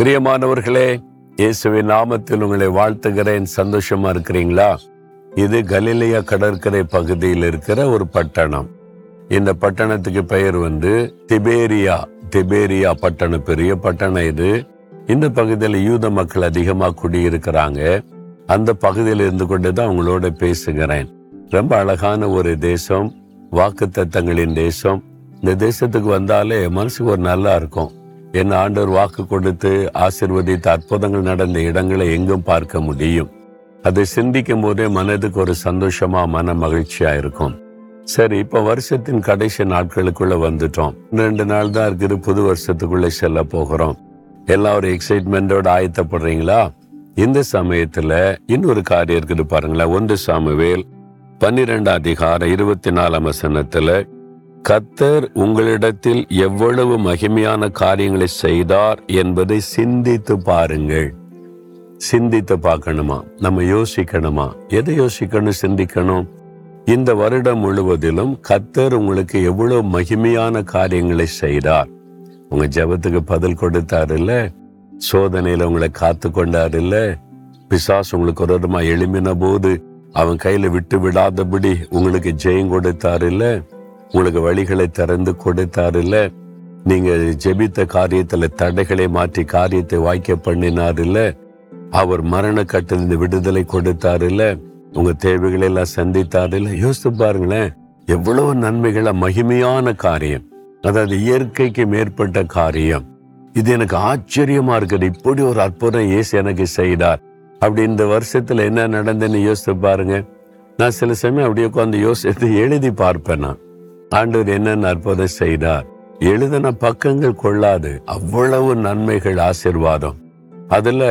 பிரியமானவர்களே இயேசுவின் நாமத்தில் உங்களை வாழ்த்துகிறேன். சந்தோஷமா இருக்கிறீங்களா? இது கலிலியா கடற்கரை பகுதியில் இருக்கிற ஒரு பட்டணம். இந்த பட்டணத்துக்கு பெயர் வந்து திபேரியா. திபேரியா பட்டணம் பெரிய பட்டணம் இது. இந்த பகுதியில் யூத மக்கள் அதிகமாக குடியிருக்கிறாங்க. அந்த பகுதியில் இருந்து கொண்டு தான் உங்களோட பேசுகிறேன். ரொம்ப அழகான ஒரு தேசம் வாக்கு தத்தங்களின் தேசம். இந்த தேசத்துக்கு வந்தாலே மனசுக்கு ஒரு நல்லா இருக்கும். என் ஆண்டவர் வாக்கு கொடுத்து ஆசிர்வதித்த அற்புதங்கள் நடந்த இடங்களை எங்கும் பார்க்க முடியும். அதை சிந்திக்கும் போதே மனதுக்கு ஒரு சந்தோஷமா மன மகிழ்ச்சியா இருக்கும். சரி இப்ப வருஷத்தின் கடைசி நாட்களுக்குள்ள வந்துட்டோம். ரெண்டு நாள் தான் இருக்குது புது வருஷத்துக்குள்ள செல்ல போகிறோம். எல்லாம் ஒரு எக்ஸைட்மெண்டோட ஆயத்தப்படுறீங்களா? இந்த சமயத்துல இன்னொரு காரியம் இருக்குது பாருங்களேன். ஒன்று சாமுவேல் பன்னிரெண்டு அதிகாரம் இருபத்தி நாலாம் வசனத்துல கத்தர் உங்களிடத்தில் எவ்வளவு மகிமையான காரியங்களை செய்தார் என்பதை சிந்தித்து பாருங்கள். சிந்தித்து பார்க்கணுமா? நம்ம யோசிக்கணுமா? எதை யோசிக்கணும் சிந்திக்கணும்? இந்த வருடம் முழுவதிலும் கத்தர் உங்களுக்கு எவ்வளவு மகிமையான காரியங்களை செய்தார். உங்க ஜெபத்துக்கு பதில் கொடுத்தார் இல்ல சோதனையில உங்களை காத்து கொண்டார் இல்ல பிசாஸ் உங்களுக்கு ஒரு விதமா எழுமின போது அவன் கையில விட்டு விடாதபடி உங்களுக்கு ஜெயம் கொடுத்தாரு இல்லை உங்களுக்கு வழிகளை திறந்து கொடுத்தாரு இல்ல நீங்க ஜெபித்த காரியத்துல தடைகளை மாற்றி காரியத்தை வாய்க்க பண்ணினார் இல்ல அவர் மரண கட்டிலிருந்து விடுதலை கொடுத்தாரு இல்ல உங்க தேவைகளை எல்லாம் சந்தித்தார் இல்ல யோசித்து பாருங்களேன் எவ்வளவு நன்மைகளை மகிமையான காரியம். அதாவது இயற்கைக்கு மேற்பட்ட காரியம். இது எனக்கு ஆச்சரியமா இருக்குது இப்படி ஒரு அற்புதம் இயேசு எனக்கு செய்தார். அப்படி இந்த வருஷத்துல என்ன நடந்ததுன்னு யோசித்து பாருங்க. நான் சில சமயம் அப்படியே உட்காந்து யோசித்து எழுதி பார்ப்பேன் நான். ஆண்டவர் என்னென்ன அற்புதம் செய்தார்? எழுதின பக்கங்கள் கொள்ளாது. அவ்வளவு நன்மைகள் ஆசிர்வாதம். அதுல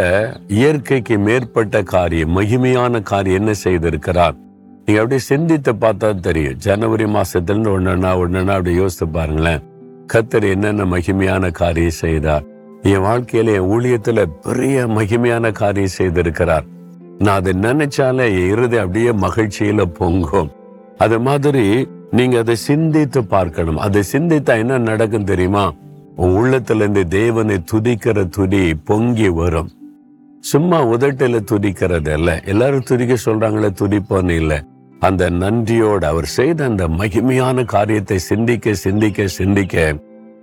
இயற்கைக்கு மேற்பட்ட காரியம் மகிமையான காரியம் என்ன செய்திருக்கிறார்? நீங்க அப்படியே சிந்தித்து பார்த்தா தெரியும். ஜனவரி மாசத்துல இருந்து ஒன்னா ஒன்னா அப்படி யோசித்து பாருங்களேன். கத்தர் என்னென்ன மகிமையான காரியம் செய்தார்? என் வாழ்க்கையில என் ஊழியத்துல பெரிய மகிமையான காரியம் செய்திருக்கிறார். நான் அதை நினைச்சாலே என் இருதை அப்படியே மகிழ்ச்சியில பொங்கும். அது மாதிரி நீங்க அதை சிந்தித்து பார்க்கணும். அதை சிந்தித்தா என்ன நடக்கும் தெரியுமா? உன் உள்ளத்துல இருந்து தேவனை துதிக்கிற துதி பொங்கி வரும். சும்மா உதட்டில துதிக்கிறது இல்ல எல்லாரும் துதிக்க சொல்றாங்களே துதிப்போன்னு இல்ல. அந்த நன்றியோடு அவர் செய்த அந்த மகிமையான காரியத்தை சிந்திக்க சிந்திக்க சிந்திக்க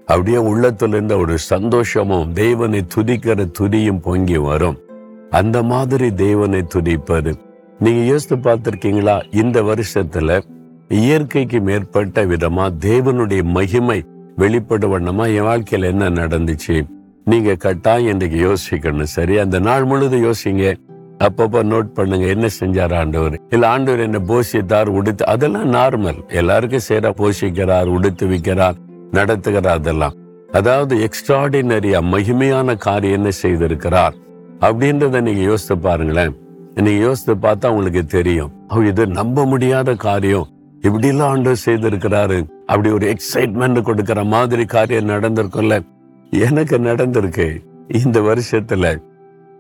அப்படியே உள்ளத்திலிருந்து ஒரு சந்தோஷமும் தேவனை துதிக்கிற துதியும் பொங்கி வரும். அந்த மாதிரி தேவனை துதிப்பது. நீங்க யோசித்து பார்த்திருக்கீங்களா? இந்த வருஷத்துல இயற்கைக்கு மேற்பட்ட விதமா தேவனுடைய மகிமை வெளிப்பட வண்ணமா என் வாழ்க்கையில என்ன நடந்துச்சு? நீங்க கட்டாயம் இன்றைக்கு யோசிக்கணும். சரி அந்த நாள் முழுதும் யோசிங்க. அப்பப்போ நோட் பண்ணுங்க என்ன செஞ்சார் ஆண்டவர்? இல்ல ஆண்டவர் என்ன போஷித்தார் உடுத்து அதெல்லாம் நார்மல் எல்லாருக்கும் சேரா போஷிக்கிறார் உடுத்து வைக்கிறார் நடத்துகிறார் அதெல்லாம். அதாவது எக்ஸ்ட்ராடினரியா மகிமையான காரியம் என்ன செய்திருக்கிறார்? அப்படின்றத நீங்க யோசித்து பாருங்களேன். நீங்க யோசித்து பார்த்தா உங்களுக்கு தெரியும். இது நம்ப முடியாத காரியம். இப்படி எல்லாம் ஆண்டவர் செய்திருக்கிறாரு. அப்படி ஒரு எக்ஸைட்மெண்ட் கொடுக்கிற மாதிரி காரியம் நடந்திருக்கும்ல. எனக்கு நடந்திருக்கு. இந்த வருஷத்துல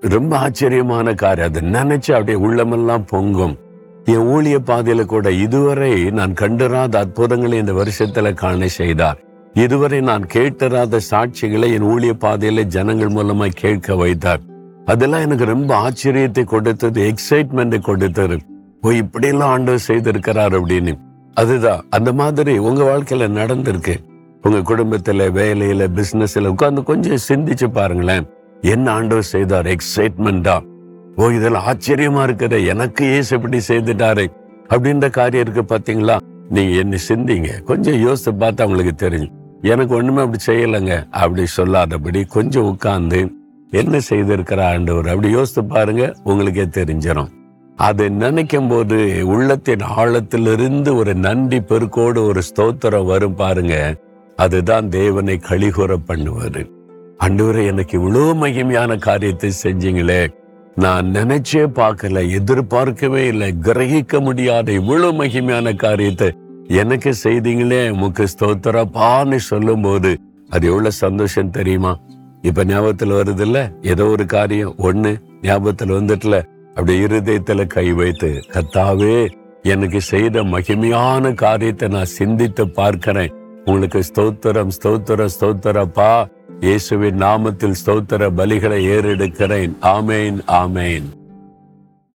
ரொம்ப ஆச்சரியமான காரியம். அதை நினைச்சு அப்படியே உள்ளமெல்லாம் பொங்கும். என் ஊழிய பாதையில கூட இதுவரை நான் கண்டிராத அற்புதங்களை இந்த வருஷத்துல காண செய்தார். இதுவரை நான் கேட்டராத சாட்சிகளை என் ஊழிய பாதையில ஜனங்கள் மூலமா கேட்க வைத்தார். அதெல்லாம் எனக்கு ரொம்ப ஆச்சரியத்தை கொடுத்தது எக்ஸைட்மெண்ட் கொடுத்தது. ஓ இப்படி எல்லாம் ஆண்டவர் செய்திருக்கிறார் அப்படின்னு. அதுதான். அந்த மாதிரி உங்க வாழ்க்கையில நடந்திருக்கு. உங்க குடும்பத்துல வேலையில பிசினஸ்ல உட்காந்து கொஞ்சம் சிந்திச்சு பாருங்களேன். என்ன ஆண்டவர் செய்தார்? எக்ஸைட்மெண்டா ஓ இதெல்லாம் ஆச்சரியமா இருக்கிற எனக்கு ஏசு எப்படி செய்துட்டாரு. அப்படின்ற காரியம் இருக்கு பாத்தீங்களா? நீங்க என்ன சிந்திங்க? கொஞ்சம் யோசித்து பார்த்தா உங்களுக்கு தெரியும். எனக்கு ஒண்ணுமே அப்படி செய்யலைங்க. அப்படி சொல்லாதபடி கொஞ்சம் உட்கார்ந்து என்ன செய்திருக்கிற ஆண்டவர்? அப்படி யோசித்து பாருங்க உங்களுக்கே தெரிஞ்சிடும் அதை நினைக்கும் போது உள்ளத்தின் ஆழத்திலிருந்து ஒரு நன்றி பெருக்கோடு ஒரு ஸ்தோத்திரம் வரும் பாருங்க. அதுதான் தேவனை கழிகுற பண்ணுவாரு அன்றுவரை எனக்கு இவ்வளவு மகிமையான காரியத்தை செஞ்சீங்களே. நான் நினைச்சே பார்க்கல எதிர்பார்க்கவே இல்லை கிரகிக்க முடியாத இவ்வளவு மகிமையான காரியத்தை எனக்கு செய்தீங்களே. உமக்கு ஸ்தோத்திரப்பான்னு சொல்லும் போது அது எவ்வளவு சந்தோஷம் தெரியுமா? இப்ப ஞாபகத்துல வருது இல்ல ஏதோ ஒரு காரியம் ஒண்ணு ஞாபகத்துல வந்துட்டுல அப்படி இருதயத்துல கை வைத்து கத்தாவே எனக்கு செய்த மகிமையான காரியத்தை நான் சிந்தித்து பார்க்கிறேன். உங்களுக்கு ஸ்தோத்திரம் ஸ்தோத்திர ஸ்தோத்திரப்பா. இயேசுவின் நாமத்தில் ஸ்தோத்திர பலிகளை ஏறெடுக்கிறேன். ஆமேன் ஆமேன்.